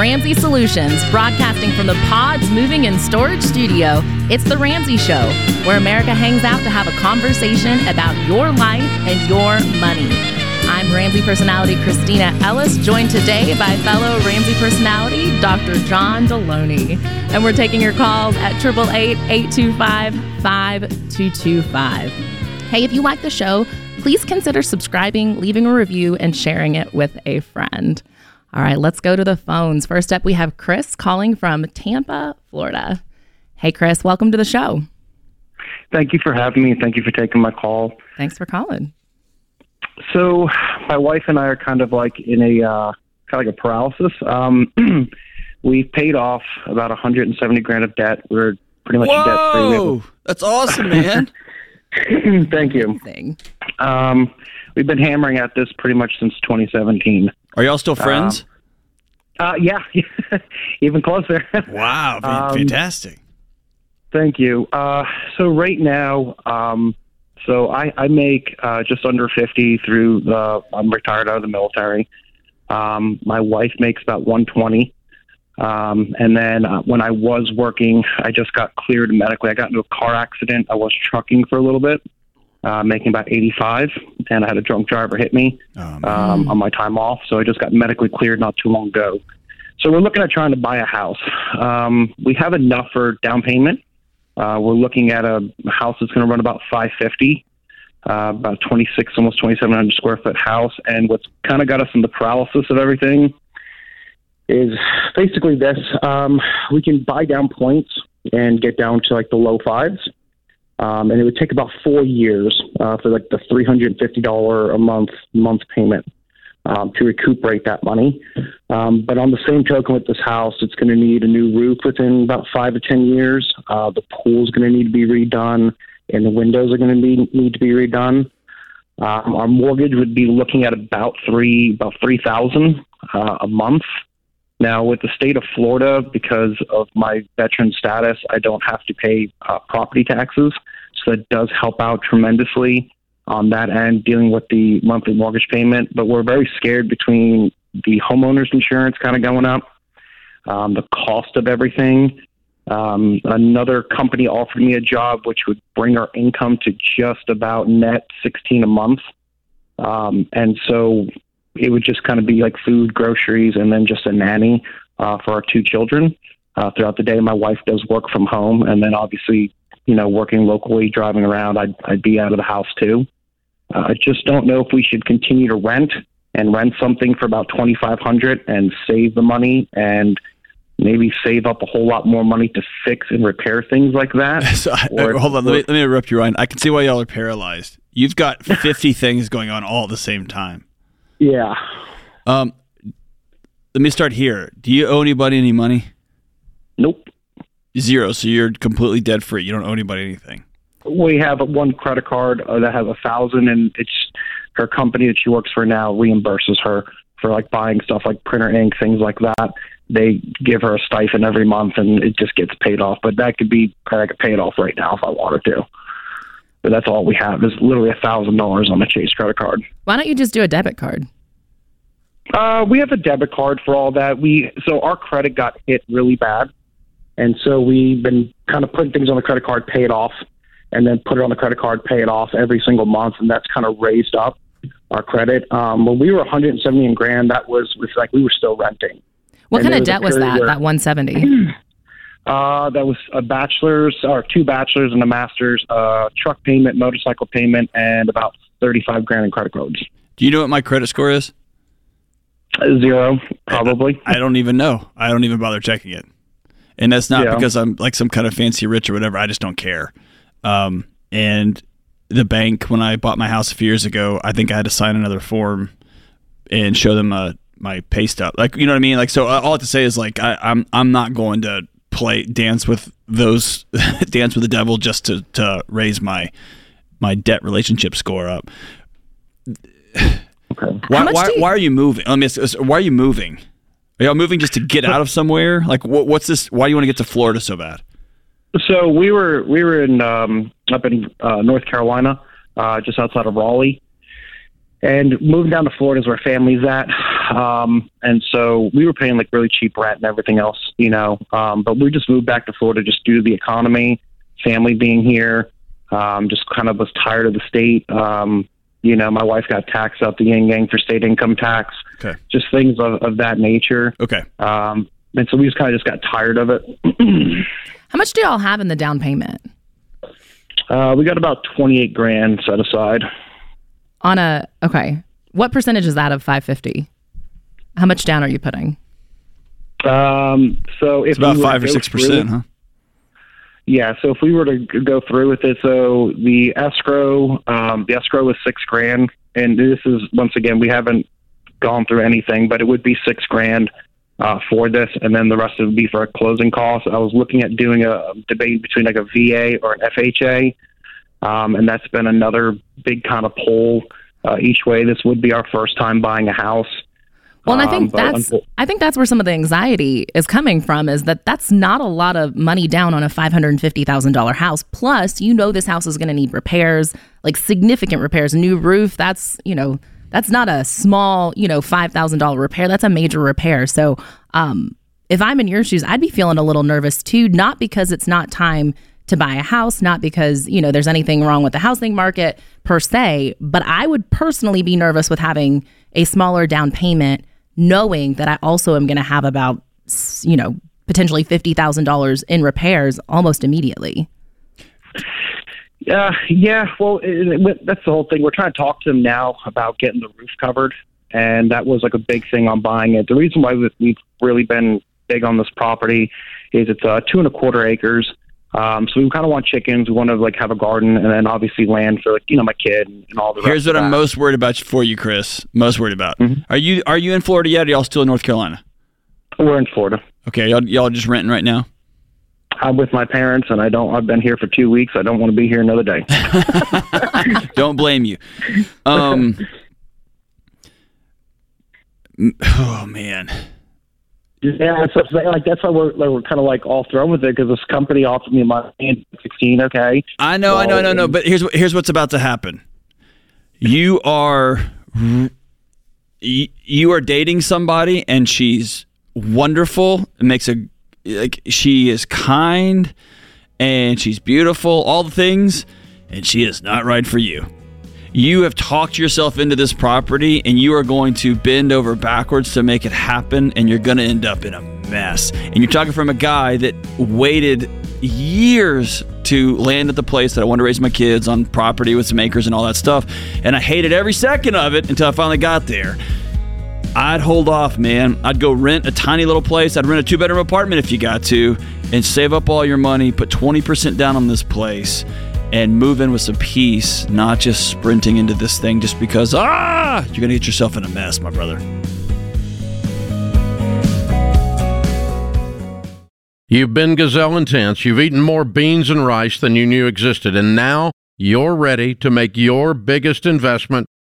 Ramsey Solutions, broadcasting from the Pods Moving and Storage Studio, it's The Ramsey Show, where America hangs out to have a conversation about your life and your money. I'm Ramsey personality Kristina Ellis, joined today by fellow Ramsey personality Dr. John Delony. And we're taking your calls at 888 825 5225. Hey, if you like the show, please consider subscribing, leaving a review, and sharing it with a friend. All right, let's go to the phones. First up, we have Chris calling from Tampa, Florida. Hey, Chris, welcome to the show. Thank you for having me. Thank you for taking my call. Thanks for calling. So, my wife and I are kind of like in a uh, kind of like a paralysis. Um, we've paid off about 170 grand of debt. We're pretty much debt free. Whoa, that's awesome, man. Thank you. Um, we've been hammering at this pretty much since 2017. Are y'all still friends? Uh, yeah, even closer. wow, um, fantastic. Thank you. Uh, so right now, um, so I, I make uh, just under fifty through the. I'm retired out of the military. Um, my wife makes about one twenty, um, and then uh, when I was working, I just got cleared medically. I got into a car accident. I was trucking for a little bit, uh, making about eighty five, and I had a drunk driver hit me Oh, um, on my time off. So I just got medically cleared not too long ago. So we're looking at trying to buy a house. Um, we have enough for down payment. Uh, we're looking at a house that's going to run about 550, uh, about 26, almost 2,700 square foot house. And what's kind of got us in the paralysis of everything is basically this: um, we can buy down points and get down to like the low fives. Um, and it would take about four years uh, for like the three hundred and fifty dollar a month month payment um, to recuperate that money. Um, but on the same token, with this house, it's going to need a new roof within about five to ten years. Uh, the pool's going to need to be redone, and the windows are going to need need to be redone. Um, our mortgage would be looking at about three about three thousand uh, a month. Now, with the state of Florida, because of my veteran status, I don't have to pay uh, property taxes, so that does help out tremendously on that end, dealing with the monthly mortgage payment. But we're very scared between the homeowners insurance kind of going up, um, the cost of everything. Um, another company offered me a job which would bring our income to just about net 16 a month. Um, and so it would just kind of be like food, groceries, and then just a nanny uh, for our two children uh, throughout the day. My wife does work from home, and then obviously, you know, working locally, driving around, I'd, I'd be out of the house too. Uh, I just don't know if we should continue to rent and rent something for about twenty five hundred and save the money and maybe save up a whole lot more money to fix and repair things like that. So I, Or- hold on, let me, let me interrupt you, Ryan. I can see why y'all are paralyzed. You've got 50 things going on all at the same time. Yeah. Um, let me start here. Do you owe anybody any money? Nope. Zero. So you're completely debt free. You don't owe anybody anything. we have one credit card uh, that has a thousand, and it's her company that she works for now reimburses her for like buying stuff like printer ink, things like that. They give her a stipend every month, and it just gets paid off. But that could be I could pay it off right now if I wanted to. But that's all we have is literally a thousand dollars on a Chase credit card. Why don't you just do a debit card? Uh, we have a debit card for all that. We so our credit got hit really bad, and so we've been kind of putting things on the credit card, pay it off, and then put it on the credit card, pay it off every single month, and that's kind of raised up our credit. Um, when we were 170 and grand, that was was like we were still renting. What And kind of debt was that? where- That 170. Uh, that was a bachelor's or two bachelors and a master's, uh, truck payment, motorcycle payment, and about 35 grand in credit cards. Do you know what my credit score is? Zero, probably. I don't even know. I don't even bother checking it. And that's not Yeah. because I'm like some kind of fancy rich or whatever. I just don't care. Um, and the bank, when I bought my house a few years ago, I think I had to sign another form and show them uh, my pay stub. Like, you know what I mean? Like, so uh, all I have to say is like, I, I'm I'm not going to play dance with those dance with the devil just to to raise my my debt relationship score up. Okay. Why, why, you- why are you moving? Let me ask, this, why are you moving? Are y'all moving just to get out of somewhere? Like, what, what's this? Why do you want to get to Florida so bad? So we were we were in um, up in uh, North Carolina, uh, just outside of Raleigh, and moving down to Florida is where family's at. Um, and so we were paying like really cheap rent and everything else, you know. Um, but we just moved back to Florida just due to the economy, family being here. Um, just kind of was tired of the state. Um, you know, my wife got taxed out the yin yang for state income tax. Okay. Just things of, of that nature. Okay. Um, and so we just kind of just got tired of it. How much do y'all have in the down payment uh, we got about twenty eight grand set aside. on a? Okay, what percentage is that of 550? How much down are you putting? Um, so if It's about we five or six percent, huh? Yeah, so if we were to go through with it, so the escrow, um, the escrow is six grand, and this is once again we haven't gone through anything, but it would be six grand uh, for this, and then the rest would be for a closing costs. I was looking at doing a debate between like a VA or an FHA, um, and that's been another big kind of pull uh, each way. This would be our first time buying a house. Well, and I Um, think but that's I think that's where some of the anxiety is coming from. Is that that's not a lot of money down on a five hundred and fifty thousand dollar house. Plus, you know, this house is going to need repairs, like significant repairs, new roof. That's you know, that's not a small you know five thousand dollar repair. That's a major repair. So, um, if I'm in your shoes, I'd be feeling a little nervous too. Not because it's not time to buy a house, not because you know there's anything wrong with the housing market per se, but I would personally be nervous with having a smaller down payment knowing that I also am going to have about, you know, potentially $50,000 in repairs almost immediately. Yeah, yeah. Well, it, it, that's the whole thing. We're trying to talk to them now about getting the roof covered, and that was like a big thing on buying it. The reason why we- we've really been big on this property is it's uh, two and a quarter acres. Um, so we kind of want chickens. We want to like have a garden, and then obviously land for like you know my kid and all the. Rest. Here's what I'm most worried about for you, Chris. Most worried about. Mhm. Are you are you in Florida yet? Or y'all still in North Carolina? We're in Florida. Okay, y'all, y'all just renting right now. I'm with my parents, and I don't. I've been here for two weeks. I don't want to be here another day. Don't blame you. Um. Oh man. Yeah, so it's like that's why we're like, we're kind of like all thrown with it because this company offered me money in sixteen. Okay, I know, I know, I know, no. But here's what here's what's about to happen. You are you are dating somebody, and she's wonderful. It makes a like she is kind, and she's beautiful. All the things, and she is not right for you. You have talked yourself into this property, and you are going to bend over backwards to make it happen, and you're going to end up in a mess. And you're talking from a guy that waited years to land at the place that I want to raise my kids on property with some acres and all that stuff. And I hated every second of it until I finally got there. I'd hold off, man. I'd go rent a tiny little place. I'd rent a two bedroom apartment if you got to, and save up all your money, put 20% down on this place, and move in with some peace, not just sprinting into this thing just because, ah, you're going to get yourself in a mess, my brother. You've been gazelle intense. You've eaten more beans and rice than you knew existed, and now you're ready to make your biggest investment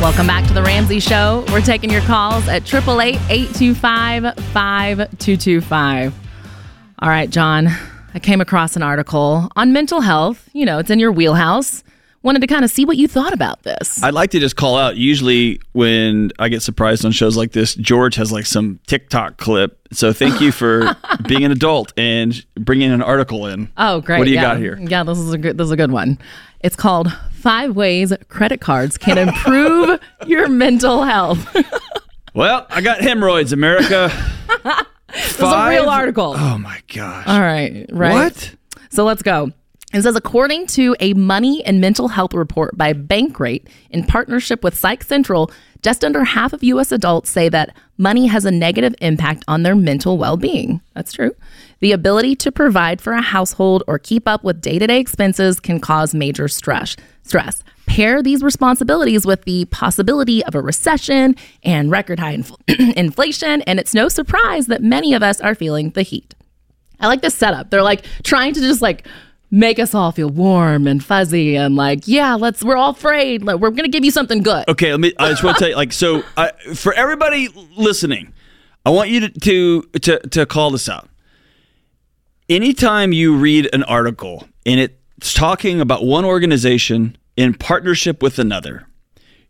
Welcome back to the Ramsey Show. We're taking your calls at 888 825 5225. All right, John, I came across an article on mental health. You know, it's in your wheelhouse. Wanted to kind of see what you thought about this. I'd like to just call out. Usually, when I get surprised on shows like this, George has like some TikTok clip. So thank you for being an adult and bringing an article in. Oh, great. What do you yeah. got here? Yeah, this is a good this is a good one. It's called Five Ways Credit Cards Can Improve Your Mental Health. Well, I got hemorrhoids, America. This is a real article. Oh my gosh. All right, right. What? So let's go. It says, according to a money and mental health report by Bankrate in partnership with Psych Central, just under half of U.S. adults say that money has a negative impact on their mental well being. That's true. The ability to provide for a household or keep up with day to day expenses can cause major stress. Stress. Pair these responsibilities with the possibility of a recession and record high infl- inflation, and it's no surprise that many of us are feeling the heat. I like this setup. They're like trying to just like make us all feel warm and fuzzy and like, yeah, let's. We're all afraid. Like, we're gonna give you something good. Okay, let me. I just want to tell you, like, so I, for everybody listening, I want you to, to to to call this out. Anytime you read an article and it's talking about one organization in partnership with another,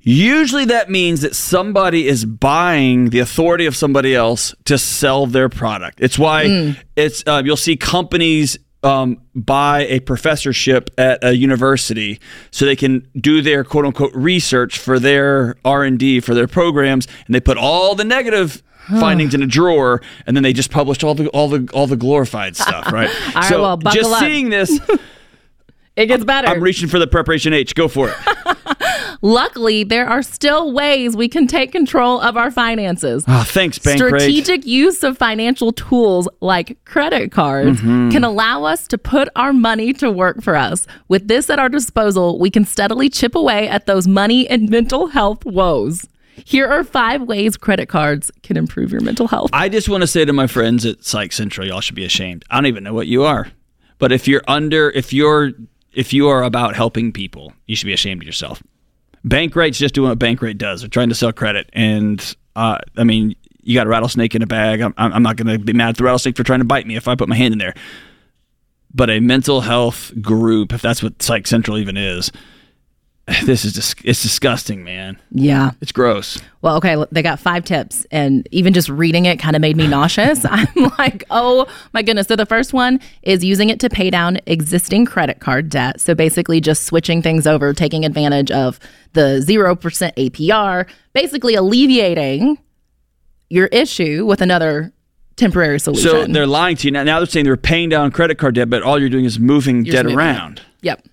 usually that means that somebody is buying the authority of somebody else to sell their product. It's why it's uh, you'll see companies um, buy a professorship at a university so they can do their quote unquote research for their R and D for their programs, and they put all the negative findings in a drawer, and then they just published all the all the all the glorified stuff, right? All right, so well, buckle just up. seeing this, It gets better. I'm reaching for the preparation H. Go for it. Luckily, there are still ways we can take control of our finances. Oh, thanks, Bankrate. Strategic use of financial tools like credit cards Mm-hmm. can allow us to put our money to work for us. With this at our disposal, we can steadily chip away at those money and mental health woes. Here are five ways credit cards can improve your mental health. I just want to say to my friends at Psych Central, y'all should be ashamed. I don't even know what you are, but if you're under, if you're, if you are about helping people, you should be ashamed of yourself. Bankrate's just doing what Bankrate does. They're trying to sell credit, and uh, I mean, you got a rattlesnake in a bag. I'm, I'm not going to be mad at the rattlesnake for trying to bite me if I put my hand in there. But a mental health group, if that's what Psych Central even is, this is just, it's disgusting, man. Yeah. It's gross. Well, okay, they got five tips, and even just reading it kind of made me nauseous. I'm like, oh my goodness. So, the first one is using it to pay down existing credit card debt. So, basically, just switching things over, taking advantage of the 0% APR, basically alleviating your issue with another temporary solution. So they're lying to you now. Now they're saying they're paying down credit card debt, but all you're doing is moving You're debt moving it. around. Yep.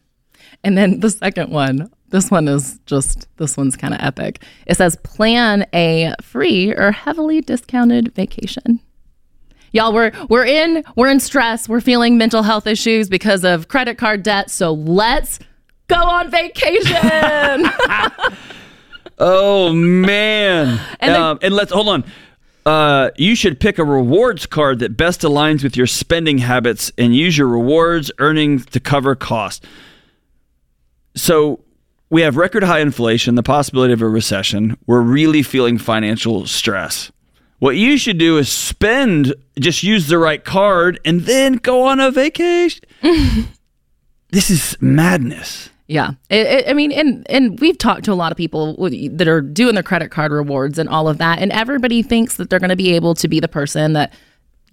And then the second one, this one is just, this one's kind of epic. It says plan a free or heavily discounted vacation. Y'all, we're we're in we're in stress. We're feeling mental health issues because of credit card debt. So let's go on vacation. Oh man! And the- um, and let's hold on. Uh, you should pick a rewards card that best aligns with your spending habits and use your rewards earnings to cover costs. So we have record high inflation, the possibility of a recession. We're really feeling financial stress. What you should do is spend, just use the right card, and then go on a vacation. this is madness. Yeah, it, I mean, and and we've talked to a lot of people that are doing their credit card rewards and all of that, and everybody thinks that they're going to be able to be the person that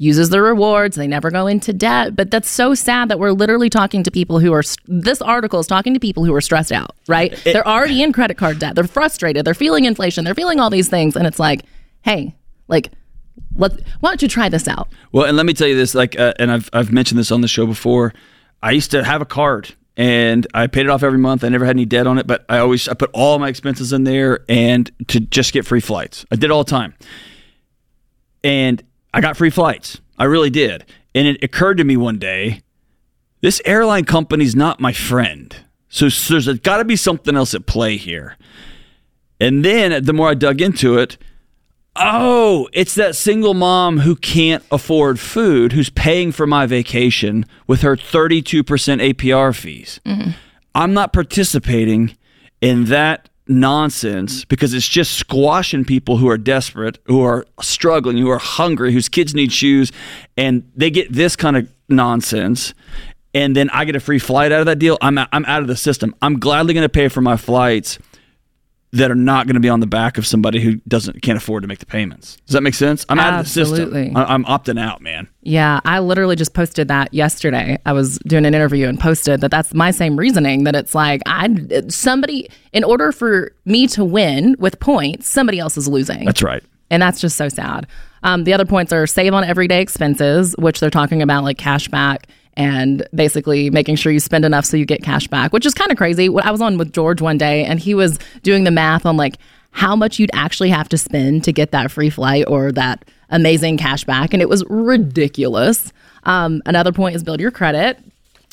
uses the rewards. They never go into debt, but that's so sad that we're literally talking to people who are. This article is talking to people who are stressed out. Right? they're already in credit card debt. They're frustrated. They're feeling inflation. They're feeling all these things, and it's like, hey, like, let why don't you try this out? Well, and let me tell you this, like, uh, and I've I've mentioned this on the show before. I used to have a card, and I paid it off every month. I never had any debt on it, but I always I put all my expenses in there, and to just get free flights. I did it all the time, and I got free flights. I really did. And it occurred to me one day, this airline company's not my friend. So, so there's got to be something else at play here. And then uh, the more I dug into it, Oh, it's that single mom who can't afford food who's paying for my vacation with her 32% APR fees. Mm-hmm. I'm not participating in that nonsense because it's just squashing people who are desperate, who are struggling, who are hungry, whose kids need shoes, and they get this kind of nonsense. And then I get a free flight out of that deal. I'm I'm out of the system. I'm gladly going to pay for my flights that are not going to be on the back of somebody who doesn't can't afford to make the payments. Does that make sense? I'm out of the system. I- I'm opting out, man. Yeah, I literally just posted that yesterday. I was doing an interview and posted that that's my same reasoning that it's like I somebody in order for me to win with points, somebody else is losing. That's right. And that's just so sad. Um, the other points are save on everyday expenses, which they're talking about like cash back and basically making sure you spend enough so you get cash back, which is kind of crazy. I was on with George one day and he was doing the math on like how much you'd actually have to spend to get that free flight or that amazing cash back. And it was ridiculous. Um, another point is build your credit,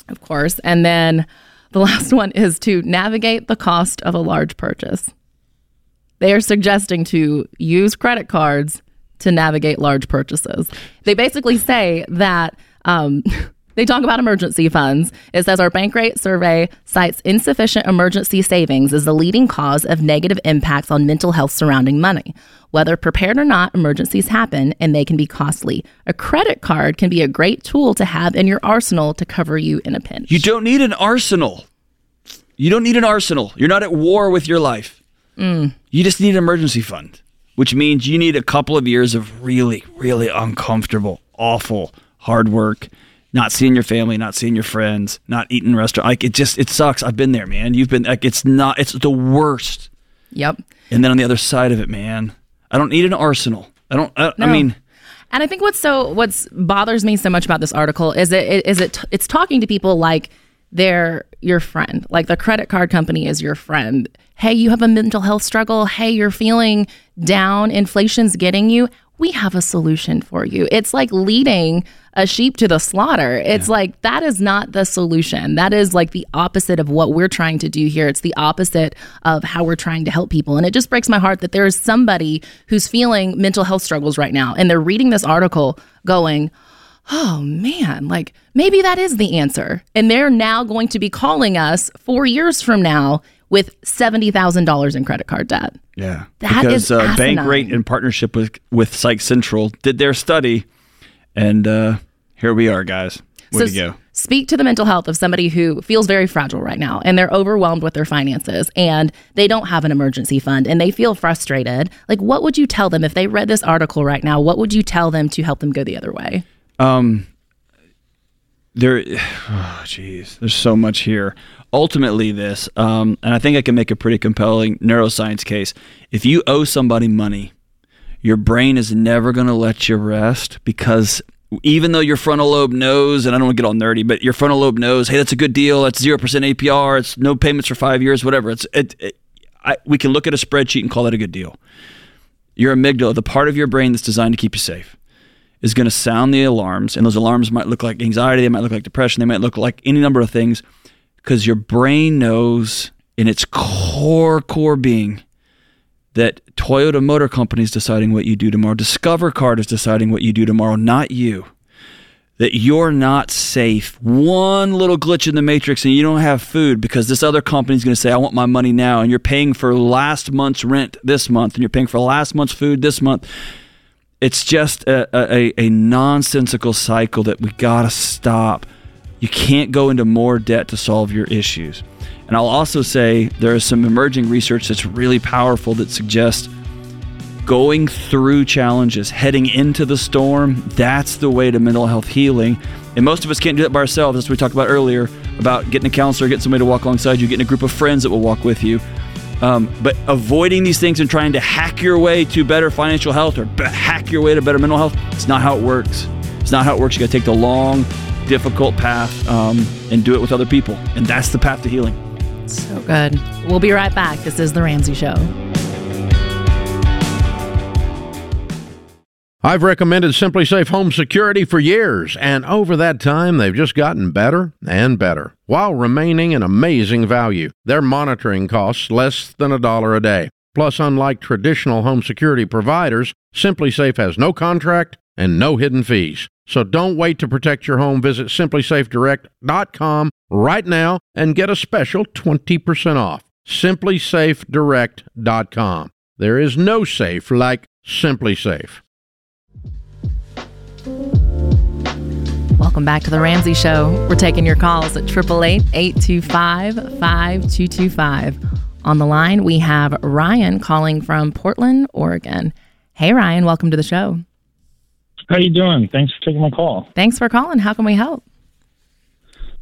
of course. And then the last one is to navigate the cost of a large purchase. They are suggesting to use credit cards to navigate large purchases. They basically say that um, they talk about emergency funds. It says our Bankrate survey cites insufficient emergency savings as the leading cause of negative impacts on mental health surrounding money. Whether prepared or not, emergencies happen and they can be costly. A credit card can be a great tool to have in your arsenal to cover you in a pinch. You don't need an arsenal. You don't need an arsenal. You're not at war with your life. Mm. You just need an emergency fund, which means you need a couple of years of really, really uncomfortable, awful, hard work not seeing your family, not seeing your friends, not eating restaurant. Like it just it sucks. I've been there, man. You've been like it's not it's the worst. Yep. And then on the other side of it, man, I don't need an arsenal. I don't. I, no. I mean. And I think what's so what's bothers me so much about this article is it is it it's talking to people like they're your friend. Like the credit card company is your friend. Hey, you have a mental health struggle. Hey, you're feeling down. Inflation's getting you we have a solution for you. It's like leading a sheep to the slaughter. It's yeah. like that is not the solution. That is like the opposite of what we're trying to do here. It's the opposite of how we're trying to help people. And it just breaks my heart that there is somebody who's feeling mental health struggles right now and they're reading this article going, oh man, like maybe that is the answer. And they're now going to be calling us four years from now with $70,000 in credit card debt. Yeah. That because, is uh, Bankrate in partnership with, with Psych Central did their study. And uh, here we are, guys. Way so to go. Speak to the mental health of somebody who feels very fragile right now and they're overwhelmed with their finances and they don't have an emergency fund and they feel frustrated. Like, what would you tell them if they read this article right now? What would you tell them to help them go the other way? Um, there, oh, jeez, there's so much here ultimately this, um, and I think I can make a pretty compelling neuroscience case. If you owe somebody money, your brain is never going to let you rest because even though your frontal lobe knows, and I don't want to get all nerdy, but your frontal lobe knows, hey, that's a good deal. That's zero percent APR. It's no payments for five years, whatever. It's it, it I, we can look at a spreadsheet and call that a good deal. Your amygdala, the part of your brain that's designed to keep you safe, is going to sound the alarms, and those alarms might look like anxiety, they might look like depression, they might look like any number of things because your brain knows in its core core being that Toyota Motor Company is deciding what you do tomorrow. Discover Card is deciding what you do tomorrow, not you. That you're not safe. One little glitch in the matrix and you don't have food because this other company is going to say, I want my money now. And you're paying for last month's rent this month and you're paying for last month's food this month. It's just a, a, a nonsensical cycle that we got to stop. You can't go into more debt to solve your issues. And I'll also say there is some emerging research that's really powerful that suggests going through challenges, heading into the storm, that's the way to mental health healing. And most of us can't do that by ourselves. As we talked about earlier about getting a counselor, getting somebody to walk alongside you, getting a group of friends that will walk with you. Um, but avoiding these things and trying to hack your way to better financial health or hack your way to better mental health, it's not how it works. It's not how it works. You got to take the long, difficult path um, and do it with other people. And that's the path to healing. So good. We'll be right back. This is The Ramsey Show. I've recommended SimpliSafe Home Security for years, and over that time, they've just gotten better and better while remaining an amazing value. Their monitoring costs less than a dollar a day. Plus, unlike traditional home security providers, SimpliSafe has no contract and no hidden fees. So don't wait to protect your home. Visit simplysafedirect.com right now and get a special 20% off. simplysafedirect.com. There is no safe like SimpliSafe. Welcome back to the Ramsey Show. We're taking your calls at 888 825 5225. On the line, we have Ryan calling from Portland, Oregon. Hey, Ryan, welcome to the show. How you doing? Thanks for taking my call. Thanks for calling. How can we help?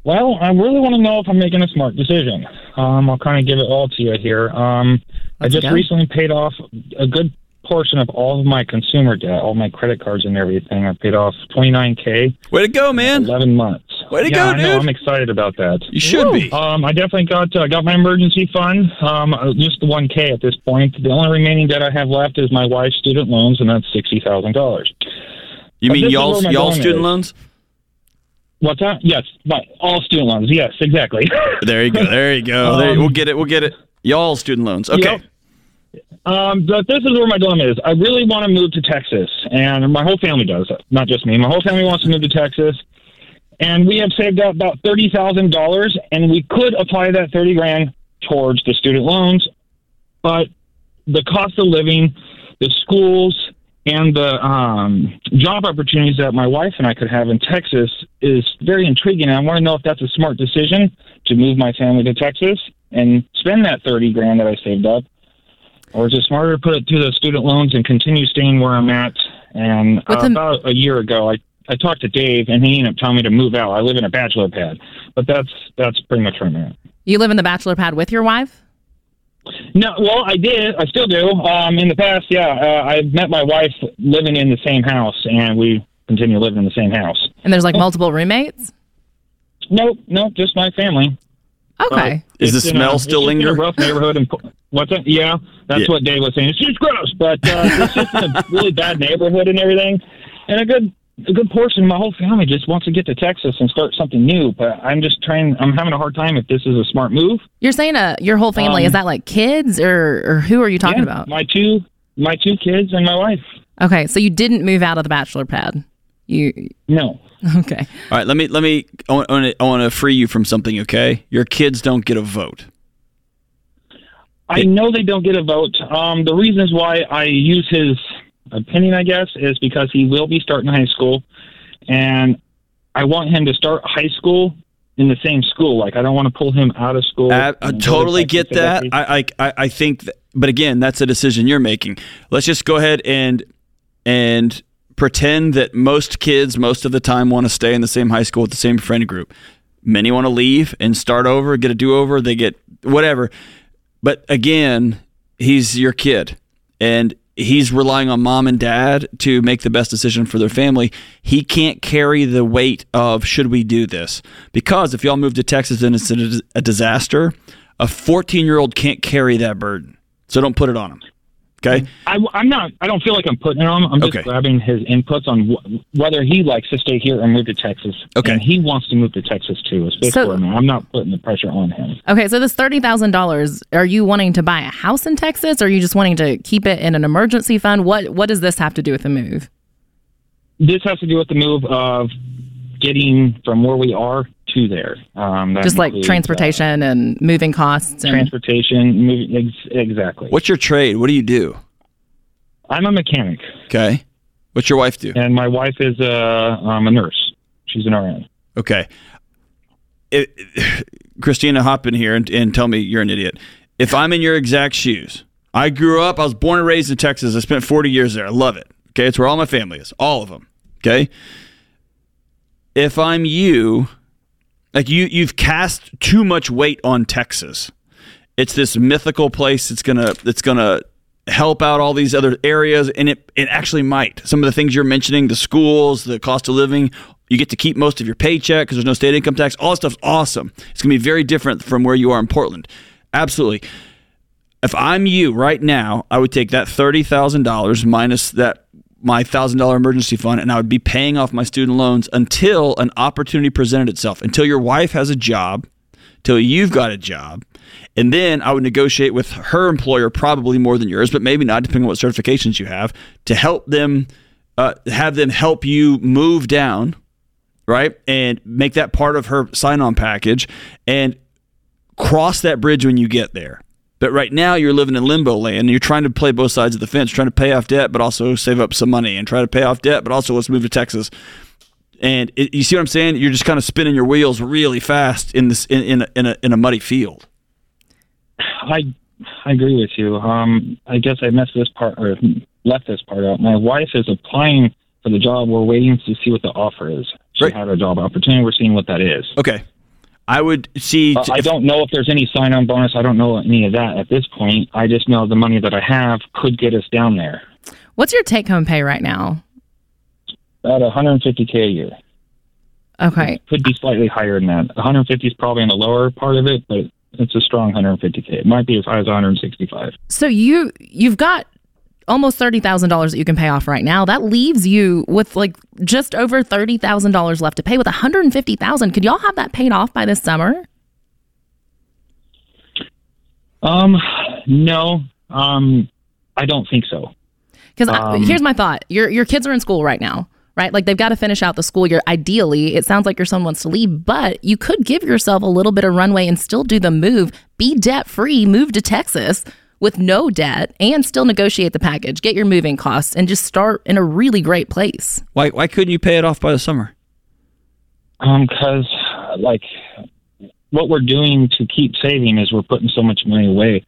Well, I really want to know if I'm making a smart decision. Um, I'll kind of give it all to you here. Um, I just recently paid off a good portion of all of my consumer debt, all my credit cards and everything. I paid off 29k, Way to go, man. 11 months. Way to yeah, go, I know. dude. I'm excited about that. You should be. Um, I definitely got uh, got my emergency fund, um, uh, just the 1k at this point. The only remaining debt I have left is my wife's student loans, and that's sixty thousand dollars. You But mean y'all y'all student is. loans? What's that? Yes, but all student loans. Yes, exactly. There you go. There you go. there, Um, we'll get it. We'll get it. Y'all student loans. Okay. Yep. Um, but this is where my dilemma is. I really want to move to Texas, and my whole family does. Not just me. My whole family wants to move to Texas, and we have saved up about thirty thousand dollars, and we could apply that thirty grand towards the student loans, but the cost of living, the schools, and the um, job opportunities that my wife and I could have in Texas is very intriguing. I want to know if that's a smart decision to move my family to Texas and spend that thirty grand that I saved up, or is it smarter to put it to the student loans and continue staying where I'm at? And uh, about a year ago, I I talked to Dave, and he ended up telling me to move out. I live in a bachelor pad, but that's that's pretty much where I'm at. You live in the bachelor pad with your wife? No, well, I did. I still do. Um, in the past, yeah, uh, I met my wife living in the same house, and we continue living in the same house. And there's like multiple roommates? Nope, nope, just my family. Okay. Is the smell a- still it's just in linger? rough neighborhood, and what's that? Yeah, that's Yeah. what Dave was saying. It's just gross, but uh, it's just in a really bad neighborhood and everything. And a good, a good portion of my whole family just wants to get to Texas and start something new. But I'm just trying. I'm having a hard time if this is a smart move. You're saying uh, your whole family, Um, is that like kids or, or who are you talking Yeah, about? my two, my two kids and my wife. Okay, so you didn't move out of the bachelor pad. You No. okay? All right. Let me let me. I want, I want to free you from something. Okay. Your kids don't get a vote. I know they don't get a vote. Um, the reasons why I use his opinion, I guess, is because he will be starting high school, and I want him to start high school in the same school. Like I don't want to pull him out of school. I, I and go to totally get that. I, I I I think, that, but again, that's a decision you're making. Let's just go ahead and and pretend that most kids, most of the time, want to stay in the same high school with the same friend group. Many want to leave and start over, get a do over. They get whatever. But again, he's your kid, and he's relying on mom and dad to make the best decision for their family. He can't carry the weight of should we do this? Because if y'all move to Texas and it's a, disaster, a 14 year old can't carry that burden. So don't put it on him. Okay. I, am not. I don't feel like I'm putting it on. I'm just Okay. grabbing his inputs on wh- whether he likes to stay here or move to Texas. Okay. And he wants to move to Texas too. It's basically So- where I'm. I'm not putting the pressure on him. Okay, so this thirty thousand dollars, are you wanting to buy a house in Texas? Or are you just wanting to keep it in an emergency fund? What What does this have to do with the move? This has to do with the move of getting from where we are to there. Um, Just like includes, uh, transportation and moving costs. And, transportation, moving, ex- exactly. What's your trade? What do you do? I'm a mechanic, Okay. What's your wife do? and my wife is a, um, a nurse. She's an RN. Okay. It, Kristina, hop in here and, and tell me you're an idiot. If I'm in your exact shoes, I grew up, I was born and raised in Texas. I spent 40 years there. I love it. Okay. It's where all my family is, all of them. Okay. If I'm you, like you, you've cast too much weight on Texas. It's this mythical place that's gonna that's gonna help out all these other areas, and it it actually might. Some of the things you're mentioning, the schools, the cost of living, you get to keep most of your paycheck because there's no state income tax. All that stuff's awesome. It's gonna be very different from where you are in Portland. Absolutely. If I'm you right now, I would take that thirty thousand dollars minus that my thousand dollar emergency fund, and I would be paying off my student loans until an opportunity presented itself. Until your wife has a job, till you've got a job. And then I would negotiate with her employer, probably more than yours, but maybe not, depending on what certifications you have, to help them, uh, have them help you move down, right? And make that part of her sign on package and cross that bridge when you get there. But right now you're living in limbo land and you're trying to play both sides of the fence, trying to pay off debt, but also save up some money and try to pay off debt, but also let's move to Texas. And it, you see what I'm saying? You're just kind of spinning your wheels really fast in this in, in, a, in, a, in a muddy field. I I agree with you. Um, I guess I messed this part or left this part out. My wife is applying for the job. We're waiting to see what the offer is. She Right. had a job opportunity. We're seeing what that is. Okay. I would see. Uh, I don't know if there's any sign-on bonus. I don't know any of that at this point. I just know the money that I have could get us down there What's your take home pay right now? About 150k a year. Okay. Could be slightly higher than that. 150 is probably in the lower part of it, but it's a strong 150k. It might be as high as 165. So you you've got almost thirty thousand dollars that you can pay off right now. That leaves you with like just over thirty thousand dollars left to pay. With one hundred and fifty thousand, could y'all have that paid off by this summer? Um, no, um, I don't think so. Because Um, here's my thought: your your kids are in school right now, right? Like they've got to finish out the school year. Ideally, it sounds like your son wants to leave, but you could give yourself a little bit of runway and still do the move, be debt free, move to Texas with no debt, and still negotiate the package, get your moving costs, and just start in a really great place. why why couldn't you pay it off by the summer? Um, because like what we're doing to keep saving is we're putting so much money away.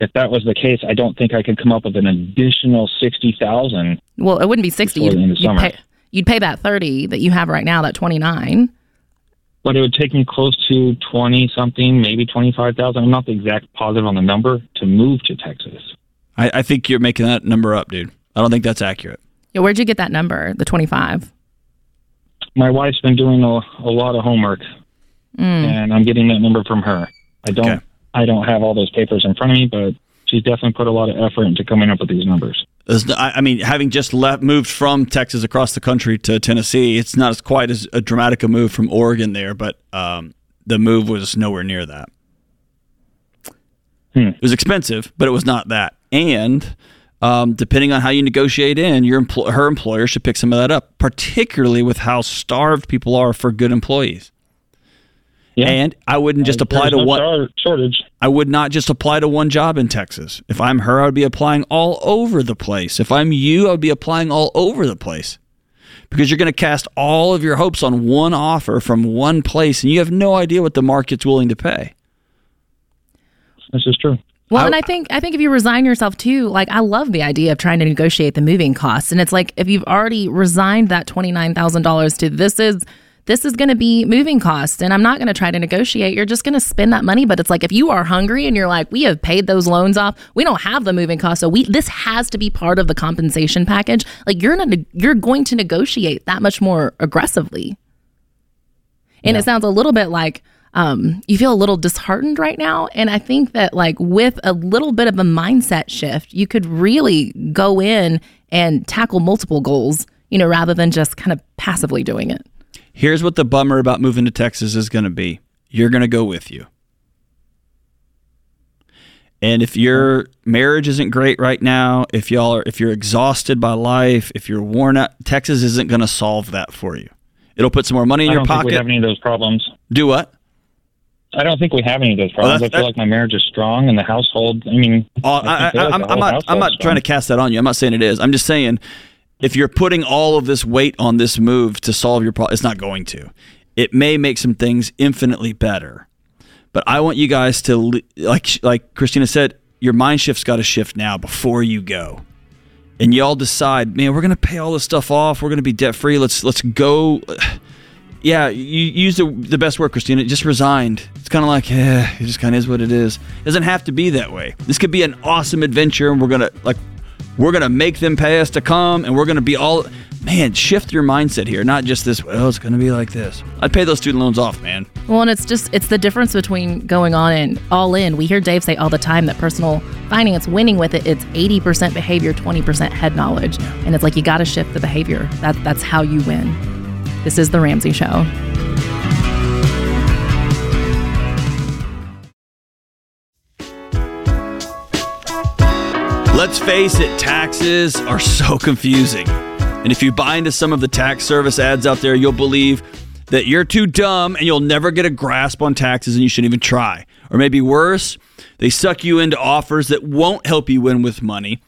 If that was the case, I don't think I could come up with an additional sixty thousand. Well, it wouldn't be sixty. Before You'd, the you'd summer. pay, you'd pay that thirty that you have right now, that twenty nine. But it would take me close to twenty something, maybe twenty five thousand. I'm not the exact positive on the number to move to Texas. I, I think you're making that number up, dude. I don't think that's accurate. Yeah, where'd you get that number? The twenty five. My wife's been doing a, a lot of homework, mm. and I'm getting that number from her. I don't. Okay. I don't have all those papers in front of me, but she's definitely put a lot of effort into coming up with these numbers. There's no- I I mean, having just left, moved from Texas across the country to Tennessee, it's not as quite as a dramatic a move from Oregon there, but um, the move was nowhere near that. Hmm. It was expensive, but it was not that. And um, depending on how you negotiate in, your empl- her employer should pick some of that up, particularly with how starved people are for good employees. Yeah. And I wouldn't just apply to one. shortage. I would not just apply to one job in Texas. If I'm her, I would be applying all over the place. If I'm you, I would be applying all over the place. Because you're going to cast all of your hopes on one offer from one place and you have no idea what the market's willing to pay. This is true. Well, I- and I think I think if you resign yourself too, like I love the idea of trying to negotiate the moving costs, and it's like if you've already resigned that twenty nine thousand dollars to this is this is going to be moving costs, and I'm not going to try to negotiate. You're just going to spend that money. But it's like if you are hungry and you're like, we have paid those loans off, we don't have the moving costs, so we this has to be part of the compensation package. Like you're not you're going to negotiate that much more aggressively. And it sounds a little bit like um, you feel a little disheartened right now. And I think that, like, with a little bit of a mindset shift, you could really go in and tackle multiple goals, you know, rather than just kind of passively doing it. Here's what the bummer about moving to Texas is going to be you're going to go with you. And if your marriage isn't great right now, if y'all are if you're exhausted by life, if you're worn out, Texas isn't going to solve that for you. It'll put some more money in I your don't think we pocket. have any of those problems. Do what? I don't think we have any of those oh, problems. that's- I feel like my marriage is strong and the household. I mean, Oh, I, feel like I'm, the I'm not. I'm not trying to cast that on you. I'm not saying it is. I'm just saying, if you're putting all of this weight on this move to solve your problem, it's not going to. It may make some things infinitely better, but I want you guys to like like Kristina said. Your mind shift's got to shift now before you go, and y'all decide. Man, we're gonna pay all this stuff off. We're gonna be debt free. Let's let's go. Yeah, you use the, the best word, Kristina. Just resigned. It's kind of like, yeah, it just kind of is what it is. It doesn't have to be that way. This could be an awesome adventure, and we're gonna like, we're gonna make them pay us to come, and we're gonna be all, man. Shift your mindset here, not just this. Well, it's gonna be like this. I'd pay those student loans off, man. Well, and it's just, it's the difference between going on and all in. We hear Dave say all the time that personal finance, winning with it, it's 80% behavior, 20% head knowledge. And it's like you got to shift the behavior. That, that's how you win. This is The Ramsey Show. Let's face it, taxes are so confusing. And if you buy into some of the tax service ads out there, you'll believe that you're too dumb and you'll never get a grasp on taxes and you shouldn't even try. Or maybe worse, they suck you into offers that won't help you win with money.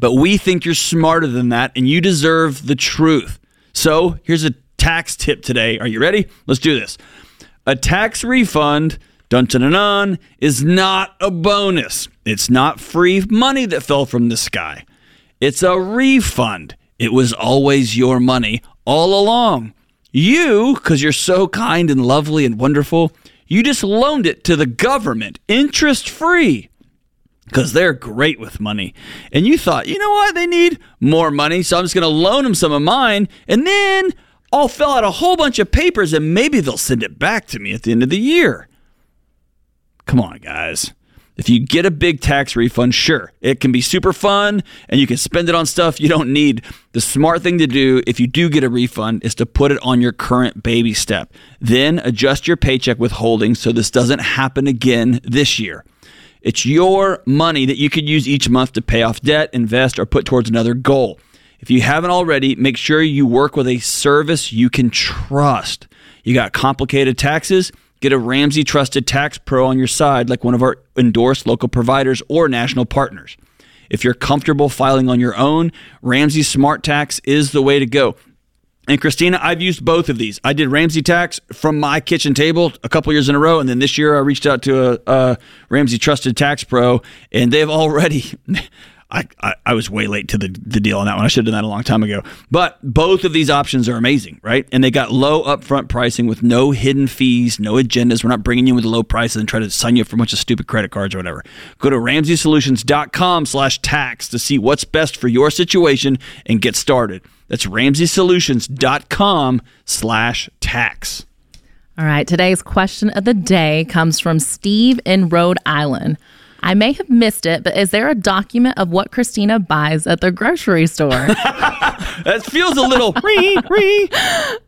But we think you're smarter than that and you deserve the truth. So here's a tax tip today. Are you ready? Let's do this. A tax refund, dun dun dun, is not a bonus. It's not free money that fell from the sky. It's a refund. It was always your money all along. You, because you're so kind and lovely and wonderful, You just loaned it to the government, interest free because they're great with money. And you thought, you know what? They need more money. So I'm just going to loan them some of mine. And then I'll fill out a whole bunch of papers and maybe they'll send it back to me at the end of the year. Come on, guys. If you get a big tax refund, sure, it can be super fun and you can spend it on stuff you don't need. The smart thing to do if you do get a refund is to put it on your current baby step. Then adjust your paycheck withholding so this doesn't happen again this year. It's your money that you could use each month to pay off debt, invest, or put towards another goal. If you haven't already, make sure you work with a service you can trust. You got complicated taxes? Get a Ramsey Trusted Tax Pro on your side, like one of our endorsed local providers or national partners. If you're comfortable filing on your own, Ramsey Smart Tax is the way to go. And Kristina, I've used both of these. I did Ramsey Tax from my kitchen table a couple years in a row, and then this year I reached out to a, a Ramsey Trusted Tax Pro, and they've already I, I, I, was way late to the, the deal on that one. I should have done that a long time ago. But both of these options are amazing, right? And they got low upfront pricing with no hidden fees, no agendas. We're not bringing you with a low prices and try to sign you up for a bunch of stupid credit cards or whatever. Go to RamseySolutions.com slash tax to see what's best for your situation and get started. That's RamseySolutions.com slash tax. All right. Today's question of the day comes from Steve in Rhode Island. I may have missed it, but is there a document of what Kristina buys at the grocery store? that feels a little ree, ree.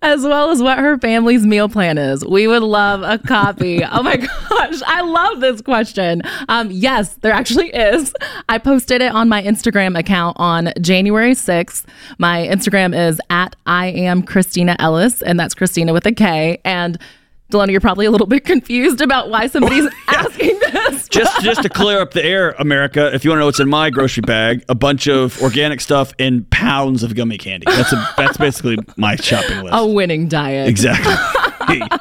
As well as what her family's meal plan is. We would love a copy. oh my gosh, I love this question. Um, yes, there actually is. I posted it on my Instagram account on January 6th. My Instagram is at I am Kristina Ellis, and that's Kristina with a K. And Delony, you're probably a little bit confused about why somebody's asking this. just just to clear up the air, America, if you want to know what's in my grocery bag, a bunch of organic stuff and pounds of gummy candy. That's a that's basically my shopping list. A winning diet. Exactly.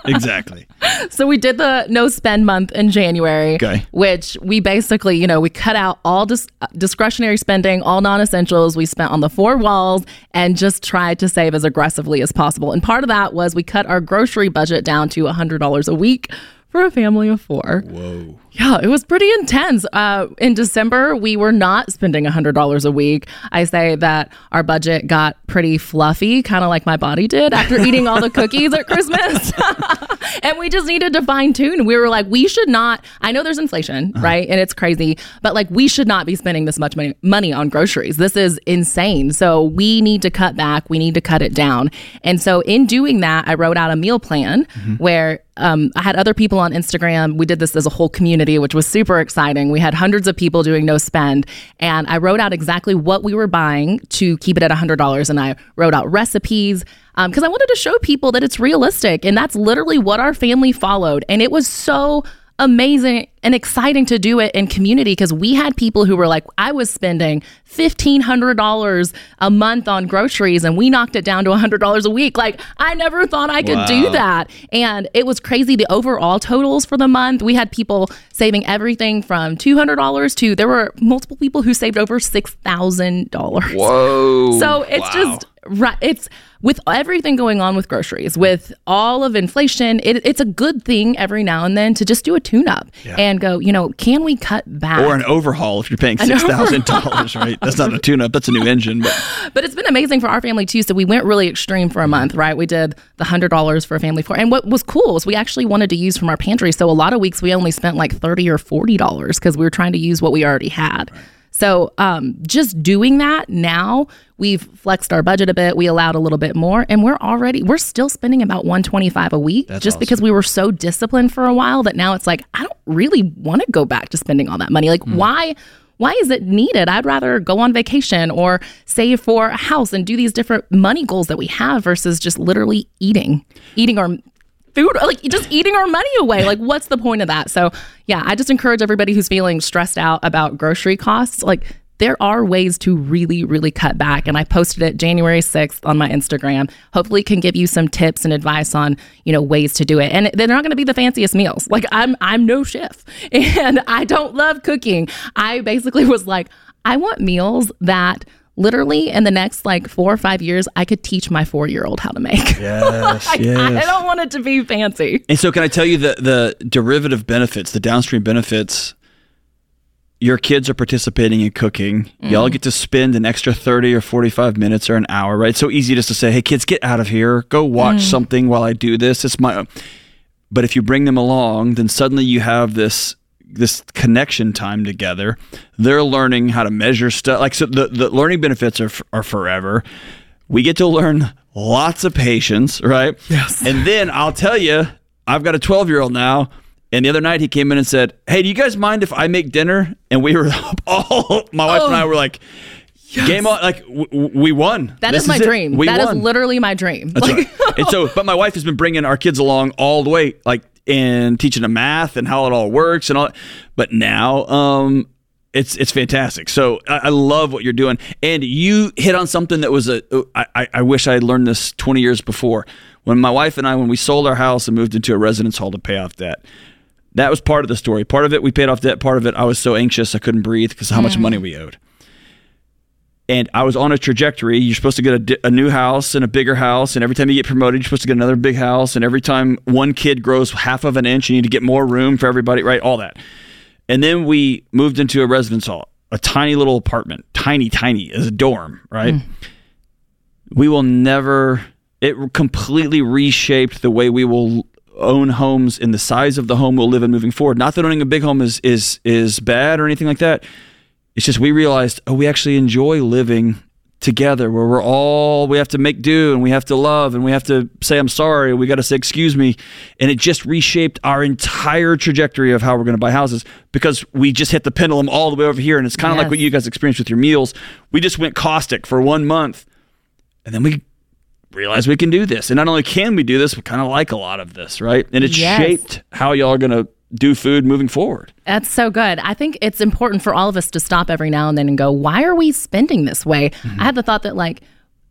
exactly. So we did the no spend month in January, okay. which we basically, you know, we cut out all dis- discretionary spending, all non-essentials. We spent on the four walls and just tried to save as aggressively as possible. And part of that was we cut our grocery budget down to $100 a week for a family of four. Whoa. Yeah, it was pretty intense. Uh, in December, we were not spending $100 a week. I say that our budget got pretty fluffy, kind of like my body did after eating all the cookies at Christmas. and we just needed to fine tune. We were like, we should not, I know there's inflation, uh-huh. right? And it's crazy, but like, we should not be spending this much money, money on groceries. This is insane. So we need to cut back. We need to cut it down. And so in doing that, I wrote out a meal plan mm-hmm. where um, I had other people on Instagram. We did this as a whole community, which was super exciting. We had hundreds of people doing no spend. And I wrote out exactly what we were buying to keep it at $100. And I wrote out recipes because um, I wanted to show people that it's realistic. And that's literally what our family followed. And it was so amazing and exciting to do it in community because we had people who were like, I was spending $1,500 a month on groceries and we knocked it down to $100 a week. Like, I never thought I could wow. do that. And it was crazy. The overall totals for the month, we had people saving everything from $200 to there were multiple people who saved over $6,000. Whoa. So it's wow. just, right. It's, with everything going on with groceries, with all of inflation, it, it's a good thing every now and then to just do a tune up yeah. and go, you know, can we cut back? Or an overhaul if you're paying $6,000, right? That's not a tune up, that's a new engine. But. but it's been amazing for our family too. So we went really extreme for a month, right? We did the $100 for a family for, and what was cool is we actually wanted to use from our pantry. So a lot of weeks we only spent like 30 or $40 because we were trying to use what we already had. Right. So um, just doing that now, we've flexed our budget a bit. We allowed a little bit more, and we're already we're still spending about 125 a week, That's just awesome. because we were so disciplined for a while that now it's like I don't really want to go back to spending all that money. Like mm. why? Why is it needed? I'd rather go on vacation or save for a house and do these different money goals that we have versus just literally eating, eating our food, like just eating our money away. Like, what's the point of that? So, yeah, I just encourage everybody who's feeling stressed out about grocery costs, like, there are ways to really, really cut back. And I posted it January 6th on my Instagram. Hopefully can give you some tips and advice on, you know, ways to do it. And they're not going to be the fanciest meals. Like I'm I'm no chef and I don't love cooking. I basically was like, I want meals that literally in the next like four or five years, I could teach my four year old how to make. Yes, I, yes. I don't want it to be fancy. And so, can I tell you the the derivative benefits, the downstream benefits? Your kids are participating in cooking. Y'all mm. get to spend an extra 30 or 45 minutes or an hour, right? So easy just to say, hey, kids, get out of here. Go watch mm. something while I do this. It's my. But if you bring them along, then suddenly you have this this connection time together. They're learning how to measure stuff. Like so, the the learning benefits are f- are forever. We get to learn lots of patience, right? Yes. And then I'll tell you, I've got a 12 year old now. And the other night he came in and said, Hey, do you guys mind if I make dinner? And we were all, my wife and I oh. were like, Game on, like w- we won. That This is my it. dream. That is won. literally my dream. Like, right. and so, but my wife has been bringing our kids along all the way, like and teaching them math and how it all works and all. But now, um, it's it's fantastic. So I, I love what you're doing, and you hit on something that was a. I, I- I wish I had learned this 20 years before. When my wife and I, when we sold our house and moved into a residence hall to pay off debt, that was part of the story. Part of it we paid off debt. Part of it I was so anxious I couldn't breathe because how much money we owed and I was on a trajectory. You're supposed to get a, di- a new house and a bigger house, and every time you get promoted, you're supposed to get another big house, and every time one kid grows half of an inch, you need to get more room for everybody, right? All that. And then we moved into a residence hall, a tiny little apartment, tiny, tiny, as a dorm, right? Mm. We will never. It completely reshaped the way we will own homes and the size of the home we'll live in moving forward. Not that owning a big home is is is bad or anything like that. It's just we realized, oh, we actually enjoy living together where we're all we have to make do and we have to love and we have to say I'm sorry, we got to say excuse me, and it just reshaped our entire trajectory of how we're going to buy houses because we just hit the pendulum all the way over here and it's kind of like what you guys experienced with your meals. We just went caustic for 1 month and then we realized we can do this. And not only can we do this, we kind of like a lot of this, right? And it Yes. shaped how y'all are going to do food moving forward. That's so good. I think it's important for all of us to stop every now and then and go, why are we spending this way? Mm-hmm. I had the thought that, like,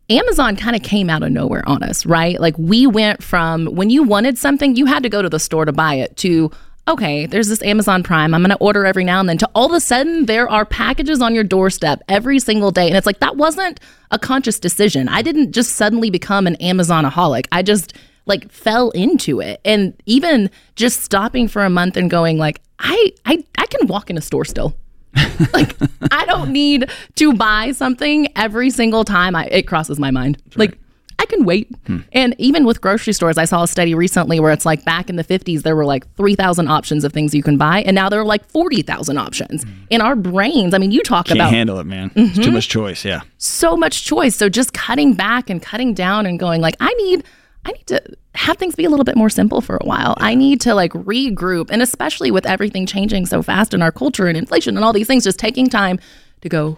Amazon kind of came out of nowhere on us, right? Like, we went from when you wanted something, you had to go to the store to buy it, to, okay, there's this Amazon Prime. I'm going to order every now and then, to all of a sudden, there are packages on your doorstep every single day. And it's like, that wasn't a conscious decision. I didn't just suddenly become an Amazonaholic. I just, like fell into it and even just stopping for a month and going like i i, I can walk in a store still like i don't need to buy something every single time I, it crosses my mind like i can wait hmm. and even with grocery stores i saw a study recently where it's like back in the 50s there were like 3000 options of things you can buy and now there are like 40000 options hmm. in our brains i mean you talk Can't about handle it, man. It's too mm-hmm. much choice. Yeah. so much choice. So just cutting back and cutting down and going like I need I need to have things be a little bit more simple for a while. I need to like regroup and especially with everything changing so fast in our culture and inflation and all these things just taking time to go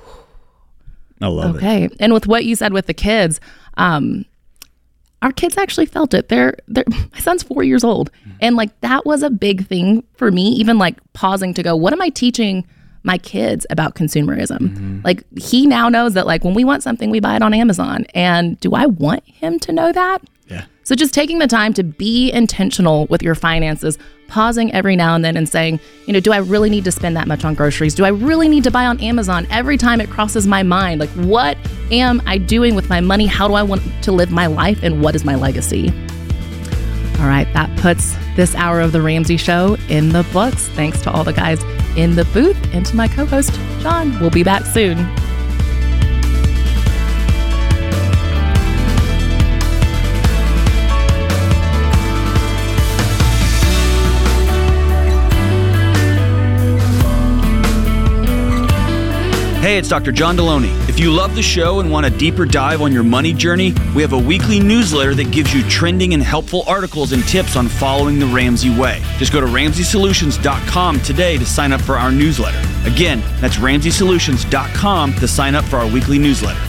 I love it. okay. And with what you said with the kids, um our kids actually felt it. They're, they're my son's 4 years old and like that was a big thing for me even like pausing to go what am I teaching my kids about consumerism. Like he now knows that like when we want something we buy it on Amazon and do I want him to know that? So just taking the time to be intentional with your finances, pausing every now and then and saying, you know, do I really need to spend that much on groceries? Do I really need to buy on Amazon every time it crosses my mind? Like what am I doing with my money? How do I want to live my life and what is my legacy? All right, that puts this hour of the Ramsey Show in the books. Thanks to all the guys in the booth and to my co host, John. We'll be back soon. Hey, it's Dr. John Delony. If you love the show and want a deeper dive on your money journey, we have a weekly newsletter that gives you trending and helpful articles and tips on following the Ramsey way. Just go to RamseySolutions.com today to sign up for our newsletter. Again, that's RamseySolutions.com to sign up for our weekly newsletter.